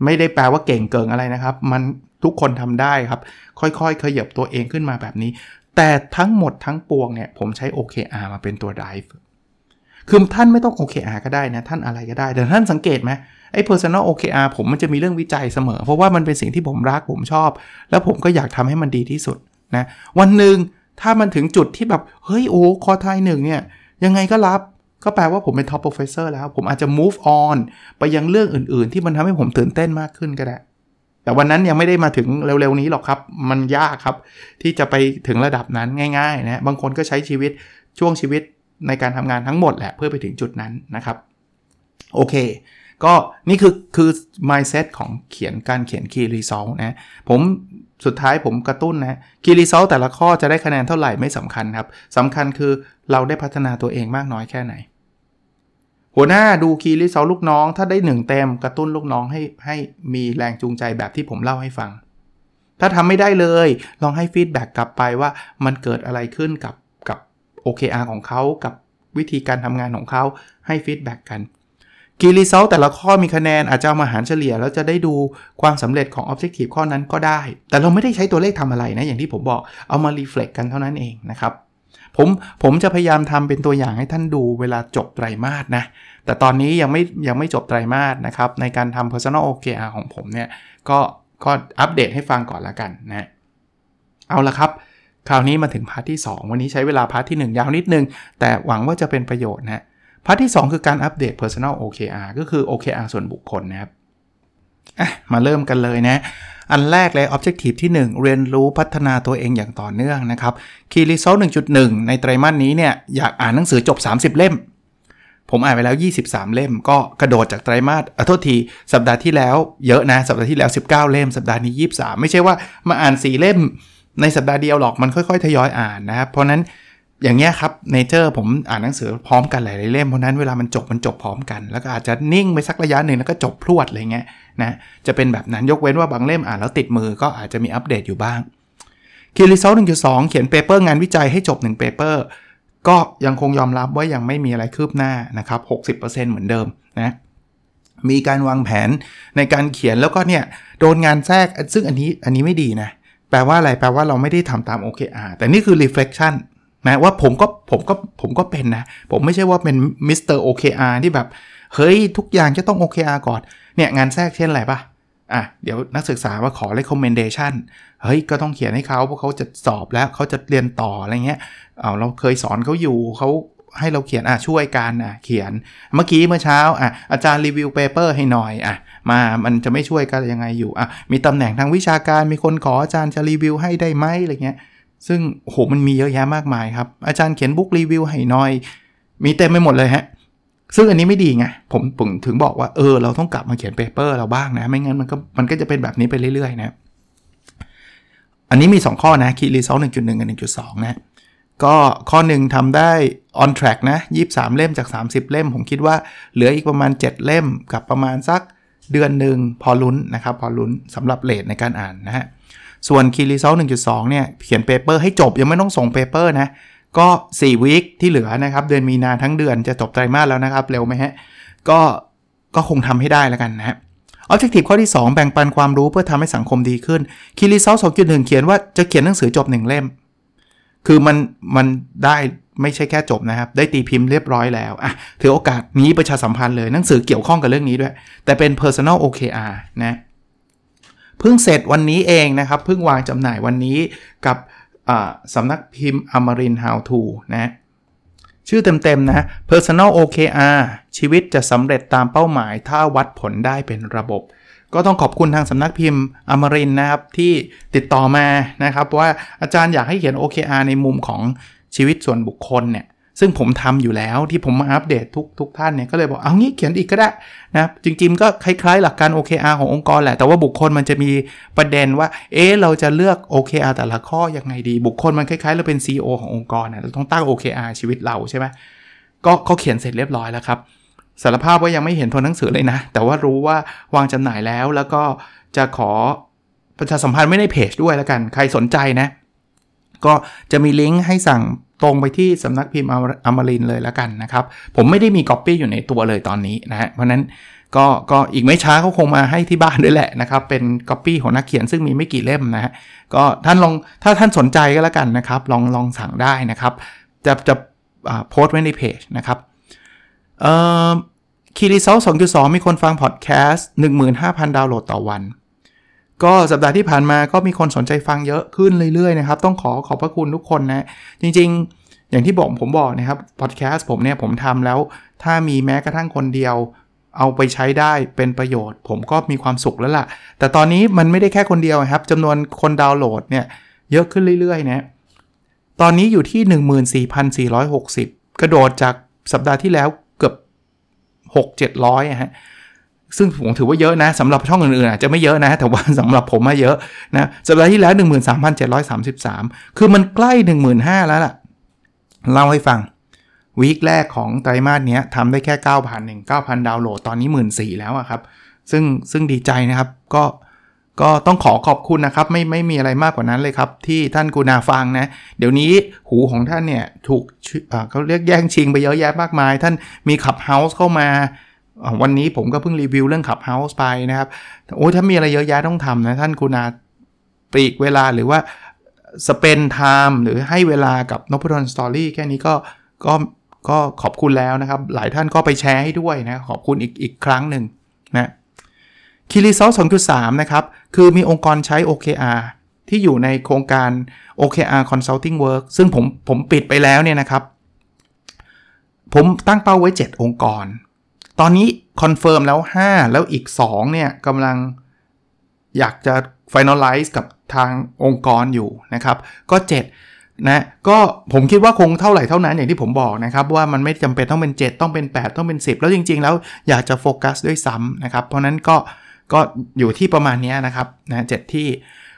Speaker 2: ไม่ได้แปลว่าเก่งเกิงอะไรนะครับ มันทุกคนทำได้ครับ ค่อยๆขยับตัวเองขึ้นมาแบบนี้ แต่ทั้งหมดทั้งปวงเนี่ยผมใช้ OKR มาเป็นตัว drive คือท่านไม่ต้อง OKR ก็ได้นะ ท่านอะไรก็ได้ แต่ท่านสังเกตไหม ไอ้ personal OKR ผมมันจะมีเรื่องวิจัยเสมอ เพราะว่ามันเป็นสิ่งที่ผมรักผมชอบ แล้วผมก็อยากทำให้มันดีที่สุดนะวันหนึ่งถ้ามันถึงจุดที่แบบ เฮ้ยโอ้คอไทยหนึ่งเนี่ย ยังไงก็รับก็แปลว่าผมเป็น top professor แล้ว ผมอาจจะ move on ไปยังเรื่องอื่น ๆ ที่มันทำให้ผมตื่นเต้นมากขึ้นก็ได้ แต่วันนั้นยังไม่ได้มาถึงเร็ว ๆ นี้หรอกครับ มันยากครับ ที่จะไปถึงระดับนั้นง่ายๆนะบางคนก็ใช้ชีวิตช่วงชีวิตในการทำงานทั้งหมดแหละเพื่อไปถึงจุดนั้นนะครับ โอเค ก็นี่คือคือ mindset ของเขียนการเขียน key result นะผมสุดท้ายผมกระตุ้นนะ key result แต่ละข้อจะได้คะแนนเท่าไหร่ไม่สำคัญครับสำคัญคือเราได้พัฒนาตัวเองมากน้อยแค่ไหน หัวหน้าดู key result ลูกน้อง ถ้าได้ 1 เต็มกระตุ้นลูกน้องให้ให้มีแรงจูงใจแบบที่ผมเล่าให้ฟัง ถ้าทำไม่ได้เลย ลองให้ feedback กลับไปว่ามันเกิดอะไรขึ้นกับกับ OKR ของเขากับวิธีการทำงานของเขาให้ feedback กัน key result แต่ละข้อมีคะแนนอาจจะเอามาหารเฉลี่ย แล้วจะได้ดูความสำเร็จของ Objective ข้อนั้นก็ได้ แต่เราไม่ได้ใช้ตัวเลขทำอะไรนะ อย่างที่ผมบอกเอามา reflect กันเท่านั้นเองนะครับผมผมจะพยายามทำเป็นตัวอย่างให้ท่านดูเวลาจบไตรมาสนะ แต่ตอนนี้ยังไม่ยังไม่จบไตรมาสนะครับ ในการทำ personal OKR ของผมเนี่ย ก็ก็อัปเดตให้ฟังก่อนละกันนะ เอาละครับ คราวนี้มาถึง part ที่ 2 วันนี้ใช้เวลา part ที่ 1 ยาวนิดนึง แต่หวังว่าจะเป็นประโยชน์นะ part ที่ 2 คือการอัปเดต personal OKR ก็คือ OKR ส่วนบุคคลนะครับอะมาเริ่มกันเลยนะ อันแรกเลย objective ที่ 1 เรียนรู้พัฒนาตัวเองอย่างต่อเนื่องนะครับ key result 1.1 ในไตรมาสนี้เนี่ยอยากอ่านหนังสือจบ 30 เล่ม ผมอ่านไปแล้ว 23 เล่ม ก็กระโดดจากไตรมาสอโทษทีสัปดาห์ที่แล้วเยอะนะ สัปดาห์ที่แล้ว 19 เล่ม สัปดาห์นี้ 23 ไม่ใช่ว่ามาอ่าน 4 เล่มในสัปดาห์เดียวหรอกมันค่อยๆ ทยอยอ่านนะครับ เพราะนั้น อย่างเงี้ยครับ nature ผมอ่านหนังสือพร้อมกันหลายๆเล่มเพราะนั้นเวลามันจบมันจบพร้อมกัน แล้วก็อาจจะนิ่งไปสักระยะหนึ่งแล้วก็จบพรวดอะไรเงี้ยนะจะเป็นแบบนั้นยกเว้นว่าบางเล่มอ่านแล้วติดมือก็อาจจะมีอัปเดตอยู่บ้าง key result หนึ่งจุดสองเขียน paper งานวิจัยให้จบ1 paperก็ยังคงยอมรับว่ายังไม่มีอะไรคืบหน้านะครับ60%เหมือนเดิมนะมีการวางแผนในการเขียนแล้วก็เนี่ยโดนงานแทรกซึ่งอันนี้อันนี้ไม่ดีนะแปลว่าอะไรแปลว่าเราไม่ได้ทำตาม OKR แต่นี่คือ reflection นะว่าผมก็ผมก็ผมก็เป็นนะ ผมไม่ใช่ว่าเป็นมิสเตอร์ OKR ที่แบบ เฮ้ย ทุกอย่างจะต้อง OKR ก่อน เนี่ย งานแทรกเช่นอะไรปะอะ เดี๋ยวนักศึกษามาขอ recommendation เฮ้ย ก็ต้องเขียนให้เขาเพราะเขาจะสอบแล้วเขาจะเรียนต่ออะไรเงี้ยเอาเราเคยสอนเขาอยู่เขาให้เราเขียนอะช่วยกันอะเขียนเมื่อกี้เมื่อเช้าอะอาจารย์รีวิว paper ให้หน่อยอะมามันจะไม่ช่วยกันยังไงอยู่อะมีตำแหน่งทางวิชาการมีคนขออาจารย์จะรีวิวให้ได้ไหมอะไรเงี้ย ซึ่งโหมันมีเยอะแยะมากมายครับ อาจารย์เขียน book review ให้หน่อย มีเต็มไปหมดเลยฮะ ซึ่งอันนี้ไม่ดีไงผมผมถึงบอกว่าเออเราต้องกลับมาเขียน paper เราบ้างนะ ไม่งั้นมันก็มันก็จะเป็นแบบนี้ไปเรื่อยๆ นะ อันนี้มี 2 ข้อนะ key result หนึ่งจุดหนึ่งกับหนึ่งจุดสองนะก็ข้อหนึ่งทำได้ on track นะ 23 เล่มจาก 30 เล่ม ผมคิดว่าเหลืออีกประมาณ 7 เล่มกับประมาณสักเดือนหนึ่งพอลุ้นนะครับ พอลุ้นสำหรับ rate ในการอ่านนะฮะ ส่วน Key Result 1.2เนี่ยเขียน paper ให้จบยังไม่ต้องส่ง paper นะ ก็4 week ที่เหลือนะครับเดือนมีนาทั้งเดือนจะจบไตรมาสแล้วนะครับ เร็วไหมฮะ ก็ก็คงทำให้ได้แล้วกันนะฮะ Objective ข้อที่ 2 แบ่งปันความรู้เพื่อทำให้สังคมดีขึ้น Key Result 2.1เขียนว่าจะเขียนหนังสือจบ1เล่ม คือมันมันได้ไม่ใช่แค่จบนะครับ ได้ตีพิมพ์เรียบร้อยแล้วอะถือโอกาสนี้ประชาสัมพันธ์เลยหนังสือเกี่ยวข้องกับเรื่องนี้ด้วย แต่เป็น personal OKR นะ เพิ่งเสร็จวันนี้เองนะครับ เพิ่งวางจำหน่ายวันนี้กับสำนักพิมพ์อมริน How to นะชื่อเต็มๆนะ personal OKR ชีวิตจะสำเร็จตามเป้าหมาย ถ้าวัดผลได้เป็นระบบ ก็ต้องขอบคุณทางสำนักพิมพ์อมรินนะครับ ที่ติดต่อมานะครับว่าอาจารย์อยากให้เขียน OKR ในมุมของชีวิตส่วนบุคคลเนี่ย ซึ่งผมทำอยู่แล้วที่ผมมาอัปเดตทุกทุกท่านเนี่ยก็เลยบอกเอางี้เขียนอีกก็ได้นะจริงๆก็คล้ายๆ หลักการ OKR ขององค์กรแหละ แต่ว่าบุคคลมันจะมีประเด็นว่า เอ๊ะเราจะเลือก OKR แต่ละข้อยังไงดี บุคคลมันคล้ายๆ เราเป็น CEO ขององค์กรนะเราต้องตั้ง OKR ชีวิตเราใช่ไหมก็เขาเขียนเสร็จเรียบร้อยแล้วครับสารภาพว่ายังไม่เห็นตัวหนังสือเลยนะ แต่ว่ารู้ว่าวางจำหน่ายแล้วแล้วก็จะขอประชาสัมพันธ์ไม่ในเพจด้วยแล้วกัน ใครสนใจนะ ก็จะมีลิงก์ให้สั่ง ตรงไปที่สำนักพิมพ์อมรินทร์เลยแล้วกันนะครับ ผมไม่ได้มีก๊อปปี้อยู่ในตัวเลยตอนนี้นะฮะเพราะนั้นก็ก็อีกไม่ช้าเขาคงมาให้ที่บ้านด้วยแหละนะครับ เป็นก๊อปปี้ของนักเขียนซึ่งมีไม่กี่เล่มนะฮะก็ท่านลองถ้าท่านสนใจก็แล้วกันนะครับ ลองลองสั่งได้นะครับ จะจะโพสต์ไว้ในเพจนะครับเอ่อคีรีเซล2.2มีคนฟังพอดแคสต์15,000ดาวน์โหลดต่อวัน ก็สัปดาห์ที่ผ่านมาก็มีคนสนใจฟังเยอะขึ้นเรื่อยๆนะครับ ต้องขอขอบพระคุณทุกคนนะ จริงๆ อย่างที่บอกผมบอกนะครับพอดแคสต์ผมเนี่ยผมทำแล้ว ถ้ามีแม้กระทั่งคนเดียวเอาไปใช้ได้เป็นประโยชน์ ผมก็มีความสุขแล้วล่ะ แต่ตอนนี้มันไม่ได้แค่คนเดียวครับจำนวนคนดาวน์โหลดเนี่ยเยอะขึ้นเรื่อยๆนะตอนนี้อยู่ที่ 14,460 กระโดดจากสัปดาห์ที่แล้วเกือบ 6 700ฮะ ซึ่งผมถือว่าเยอะนะสำหรับช่องอื่นๆอาจจะไม่เยอะนะ แต่ว่าสำหรับผมมาเยอะนะสัปดาห์ที่แล้ว 13,733 คือมันใกล้ 15,000 แล้วล่ะ เล่าให้ฟังวีคแรกของไตรมาสนี้ทำได้แค่ 9,000เอง9,000 ดาวน์โหลดตอนนี้ 14,000 แล้วครับ ซึ่งซึ่งดีใจนะครับก็ก็ต้องขอขอบคุณนะครับ ไม่ไม่มีอะไรมากกว่านั้นเลยครับ ที่ท่านกูนาฟังนะ เดี๋ยวนี้หูของท่านเนี่ย ถูกเขาเรียกแย่งชิงไปเยอะแยะมากมาย ท่านมี Clubhouse เข้ามา วันนี้ผมก็เพิ่งรีวิวเรื่อง Clubhouse ไปนะครับ โอ้ถ้ามีอะไรเยอะแยะต้องทำนะ ท่านกูนาปลีกเวลาหรือว่าสเปนไทม์หรือให้เวลากับนพดล Story แค่นี้ก็ก็ก็ขอบคุณแล้วนะครับ หลายท่านก็ไปแชร์ให้ด้วยนะ ขอบคุณอีกอีกครั้งหนึ่งนะ key result 2.3 นะครับ คือมีองค์กรใช้ OKR ที่อยู่ในโครงการ OKR Consulting Work ซึ่งผมผมปิดไปแล้วเนี่ยนะครับ ผมตั้งเป้าไว้ 7 องค์กร ตอนนี้คอนเฟิร์มแล้ว 5 แล้วอีก 2 เนี่ยกำลังอยากจะ finalize กับทางองค์กรอยู่นะครับ ก็ 7 นะ ก็ผมคิดว่าคงเท่าไหร่เท่านั้นอย่างที่ผมบอกนะครับ ว่ามันไม่จำเป็นต้องเป็น 7 ต้องเป็น 8 ต้องเป็น 10 แล้วจริง ๆ แล้วอยากจะโฟกัสด้วยซ้ำนะครับ เพราะนั้นก็ก็อยู่ที่ประมาณนี้นะครับนะเจ็ดที่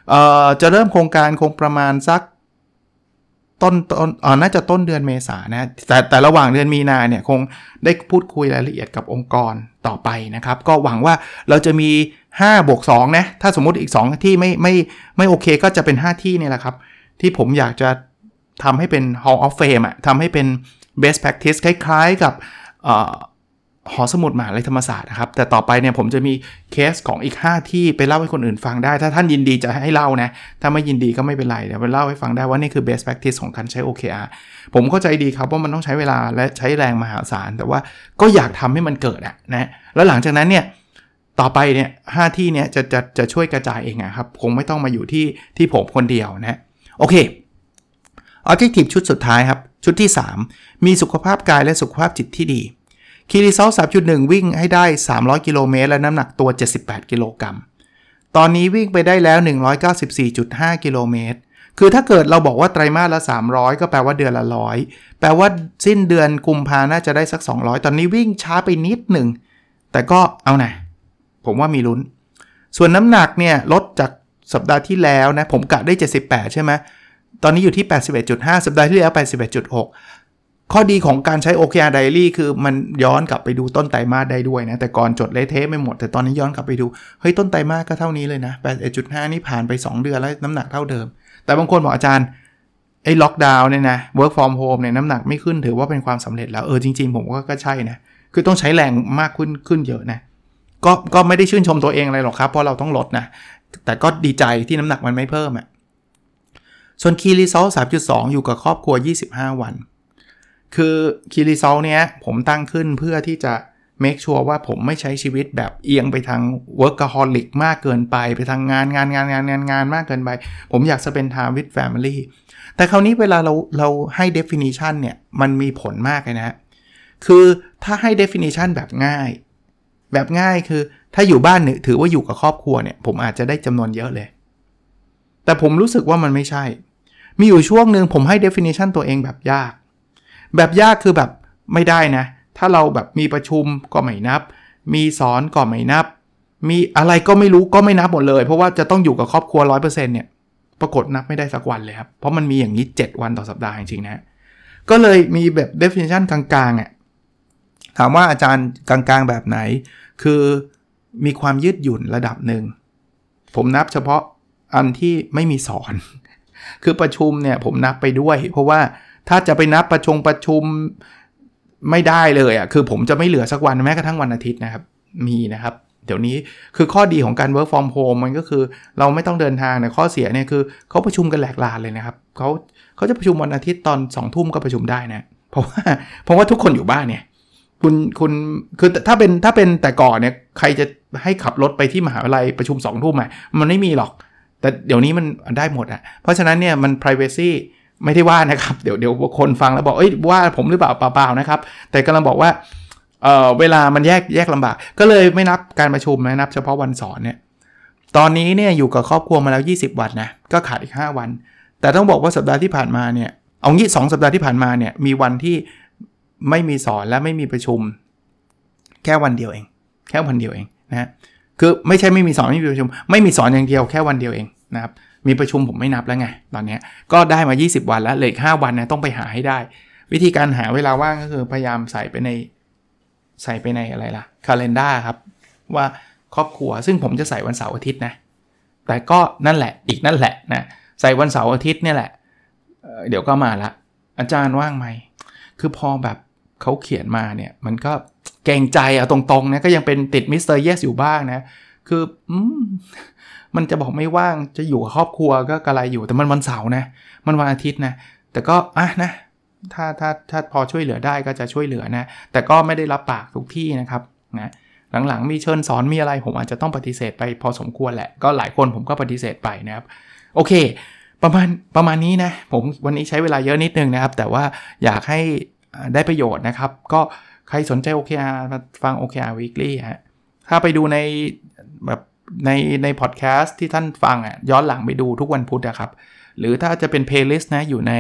Speaker 2: เอ่อจะเริ่มโครงการคงประมาณสัก ต้นต้นอ่าน่าจะต้นเดือนเมษานะแต่แต่ระหว่างเดือนมีนาเนี่ยคงได้พูดคุยรายละเอียดกับองค์กรต่อไปนะครับ ก็หวังว่าเราจะมี5บวก2นะถ้าสมมติอีก 2 ที่ไม่ไม่ไม่โอเคก็จะเป็น 5 ที่นี่แหละครับ ที่ผมอยากจะทำให้เป็น Hall of Fame อะทำให้เป็น best practice คล้ายๆกับ หอสมุดมหาลัยธรรมศาสตร์นะครับ แต่ต่อไปเนี่ยผมจะมีเคสของอีก 5 ที่ไปเล่าให้คนอื่นฟังได้ ถ้าท่านยินดีจะให้เล่านะ ถ้าไม่ยินดีก็ไม่เป็นไรเดี๋ยวไปเล่าให้ฟังได้ว่านี่คือ best practice ของการใช้ OKR ผมเข้าใจดีครับว่ามันต้องใช้เวลาและใช้แรงมหาศาล แต่ว่าก็อยากทำให้มันเกิดอะนะ แล้วหลังจากนั้นเนี่ยต่อไปเนี่ยหที่เนี่ยจะจะจะช่วยกระจายเองอะครับ คงไม่ต้องมาอยู่ที่ที่ผมคนเดียวนะโอเค objective ชุดสุดท้ายครับชุดที่ 3 มีสุขภาพกายและสุขภาพจิตที่ดี คีรีเซล3.1 วิ่งให้ได้ 300 กิโลเมตร และน้ำหนักตัว 78 กิโลกรัม ตอนนี้วิ่งไปได้แล้ว 194.5 กิโลเมตร คือถ้าเกิดเราบอกว่าไตรมาสละ 300 ก็แปลว่าเดือนละร้อยแปลว่าสิ้นเดือนกุมภาน่าจะได้สัก 200 ตอนนี้วิ่งช้าไปนิดหนึ่ง แต่ก็เอานะผมว่ามีลุ้น ส่วนน้ำหนักเนี่ยลดจากสัปดาห์ที่แล้วนะ ผมกะได้ 78 ใช่ไหมตอนนี้อยู่ที่ 81.5 สัปดาห์ที่แล้ว 81.6 ข้อดีของการใช้ OKR Diary คือมันย้อนกลับไปดูต้นไตรมาสได้ด้วยนะ แต่ก่อนจดเลเทะไม่หมด แต่ตอนนี้ย้อนกลับไปดู เฮ้ยต้นไตรมาสก็เท่านี้เลยนะ81.5 นี่ผ่านไป 2 เดือนแล้วน้ำหนักเท่าเดิม แต่บางคนบอกอาจารย์ไอ้ล็อกดาวน์เนี่ยนะ work from home เนี่ยน้ำหนักไม่ขึ้นถือว่าเป็นความสำเร็จแล้ว เออจริง ๆ ผมว่าก็ใช่นะ คือต้องใช้แรงมากขึ้นขึ้นเยอะนะก็ก็ไม่ได้ชื่นชมตัวเองอะไรหรอกครับ เพราะเราต้องลดนะ แต่ก็ดีใจที่น้ำหนักมันไม่เพิ่มอะ่ะส่วน Key Result 3.2 อยู่กับครอบครัว 25 วัน คือคีรีซอลเนี้ยผมตั้งขึ้นเพื่อที่จะ make sure ว่าผมไม่ใช้ชีวิตแบบเอียงไปทาง workaholic มากเกินไปไปทางงานงานงานงานงานงานมากเกินไป ผมอยากจะเป็น time with family แต่คราวนี้เวลาเราเราให้ definition เนี่ยมันมีผลมากเลยนะ คือถ้าให้ definition แบบง่าย แบบง่ายคือถ้าอยู่บ้านเนี่ยถือว่าอยู่กับครอบครัวเนี่ยผมอาจจะได้จำนวนเยอะเลย แต่ผมรู้สึกว่ามันไม่ใช่ มีอยู่ช่วงหนึ่งผมให้ definition ตัวเองแบบยาก แบบยากคือแบบไม่ได้นะ ถ้าเราแบบมีประชุมก็ไม่นับ มีสอนก็ไม่นับ มีอะไรก็ไม่รู้ก็ไม่นับหมดเลย เพราะว่าจะต้องอยู่กับครอบครัว 100%เนี่ยปรากฏนับไม่ได้สักวันเลยครับ เพราะมันมีอย่างนี้ 7 วันต่อสัปดาห์จริงๆนะ ก็เลยมีแบบ definition กลางๆอะถามว่าอาจารย์กลางๆแบบไหน คือมีความยืดหยุ่นระดับหนึ่ง ผมนับเฉพาะอันที่ไม่มีสอน คือประชุมเนี่ยผมนับไปด้วย เพราะว่า ถ้าจะไปนับประชงประชุมไม่ได้เลยอะ่ะคือผมจะไม่เหลือสักวันแม้กระทั่งวันอาทิตย์นะครับ มีนะครับ เดี๋ยวนี้คือข้อดีของการ work from home มันก็คือเราไม่ต้องเดินทางนะข้อเสียเนี่ยคือเขาประชุมกันแหลกลานเลยนะครับเขาเขาจะประชุมวันอาทิตย์ตอน2องทุ่มก็ประชุมได้นะเพราะว่าเพราะว่าทุกคนอยู่บ้านเนี่ยคุณคุณคือถ้าเป็นถ้าเป็นแต่ก่อนเนี่ยใครจะให้ขับรถไปที่มหาวิทยาลัยประชุม2องทุ่มอะมันไม่มีหรอก แต่เดี๋ยวนี้มันได้หมดอะเพราะฉะนั้นเนี่ยมัน privacy ไม่ได้ว่านะครับ เดี๋ยวเดี๋ยวคนฟังแล้วบอกเอ้ยว่าผมหรือเปล่าเปล่าๆนะครับ แต่กำลังบอกว่าเออเวลามันแยกแยกลำบาก ก็เลยไม่นับการประชุมนะนับ เฉพาะวันสอนเนี่ยตอนนี้เนี่ยอยู่กับครอบครัวมาแล้ว 20 วันนะก็ขาดอีก 5 วัน แต่ต้องบอกว่าสัปดาห์ที่ผ่านมาเนี่ยเอางี้สสัปดาห์ที่ผ่านมาเนี่ยมีวันที่ไม่มีสอนและไม่มีประชุม แค่วันเดียวเอง แค่วันเดียวเองนะคือไม่ใช่ไม่มีสอนไม่มีประชุม ไม่มีสอนอย่างเดียวแค่วันเดียวเองนะครับ มีประชุมผมไม่นับแล้วไงตอนนี้ก็ได้มา 20 วันแล้วเหลืออีก5วันนะต้องไปหาให้ได้ วิธีการหาเวลาว่างก็คือพยายามใส่ไปในใส่ไปในอะไรล่ะคาล endar ครับ ว่าครอบครัวซึ่งผมจะใส่วันเสาร์อาทิตย์นะ แต่ก็นั่นแหละอีกนั่นแหละนะใส่วันเสาร์อาทิตย์เนี่ยแหละเดี๋ยวก็มาละ อาจารย์ว่างไหม คือพอแบบเขาเขียนมาเนี่ย มันก็เกรงใจอะตรงๆนะก็ยังเป็นติด Mister Yes อยู่บ้างนะ คืออืม มันจะบอกไม่ว่างจะอยู่กับครอบครัวก็กระไรอยู่แต่มันวันเสาร์นะ มันวันอาทิตย์นะ แต่ก็อะนะ ถ้าถ้าถ้าพอช่วยเหลือได้ก็จะช่วยเหลือนะ แต่ก็ไม่ได้รับปากทุกที่นะครับนะหลังๆ มีเชิญสอนมีอะไรผมอาจจะต้องปฏิเสธไปพอสมควรแหละ ก็หลายคนผมก็ปฏิเสธไปนะครับ โอเค ประมาณประมาณนี้นะ ผมวันนี้ใช้เวลาเยอะนิดนึงนะครับ แต่ว่าอยากให้ได้ประโยชน์นะครับ ก็ใครสนใจ OKR มาฟัง OKR Weekly ฮะถ้าไปดูในแบบ ในในพอดแคสต์ที่ท่านฟังอะย้อนหลังไปดูทุกวันพุธนะครับ หรือถ้าจะเป็น playlist นะอยู่ใน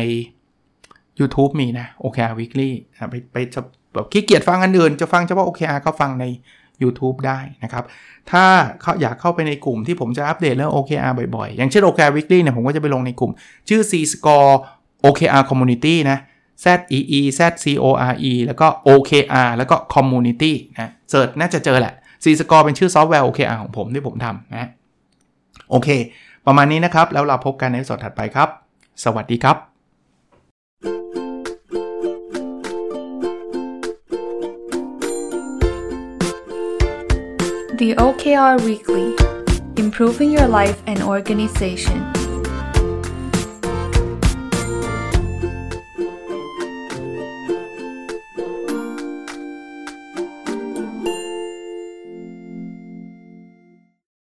Speaker 2: YouTube มีนะ OKR Weekly ไปไปจะแบบขี้เกียจฟังอันอื่น จะฟังเฉพาะ OKR ก็ฟังใน YouTube ได้นะครับ ถ้าเขาอยากเข้าไปในกลุ่มที่ผมจะอัปเดตเรื่อง OKR บ่อยๆ อย่างเช่น OKR Weekly เนี่ยผมก็จะไปลงในกลุ่ม ชื่อ C Score OKR Community นะ Z E E Z C O R E แล้วก็ OKR แล้วก็ Community นะเสิร์ชน่าจะเจอแหละ C Score เป็นชื่อซอฟต์แวร์ OKR ของผมที่ผมทำนะโอเค ประมาณนี้นะครับ แล้วเราพบกันในสดถัดไปครับ สวัสดีครับ
Speaker 3: The OKR Weekly Improving Your Life and Organization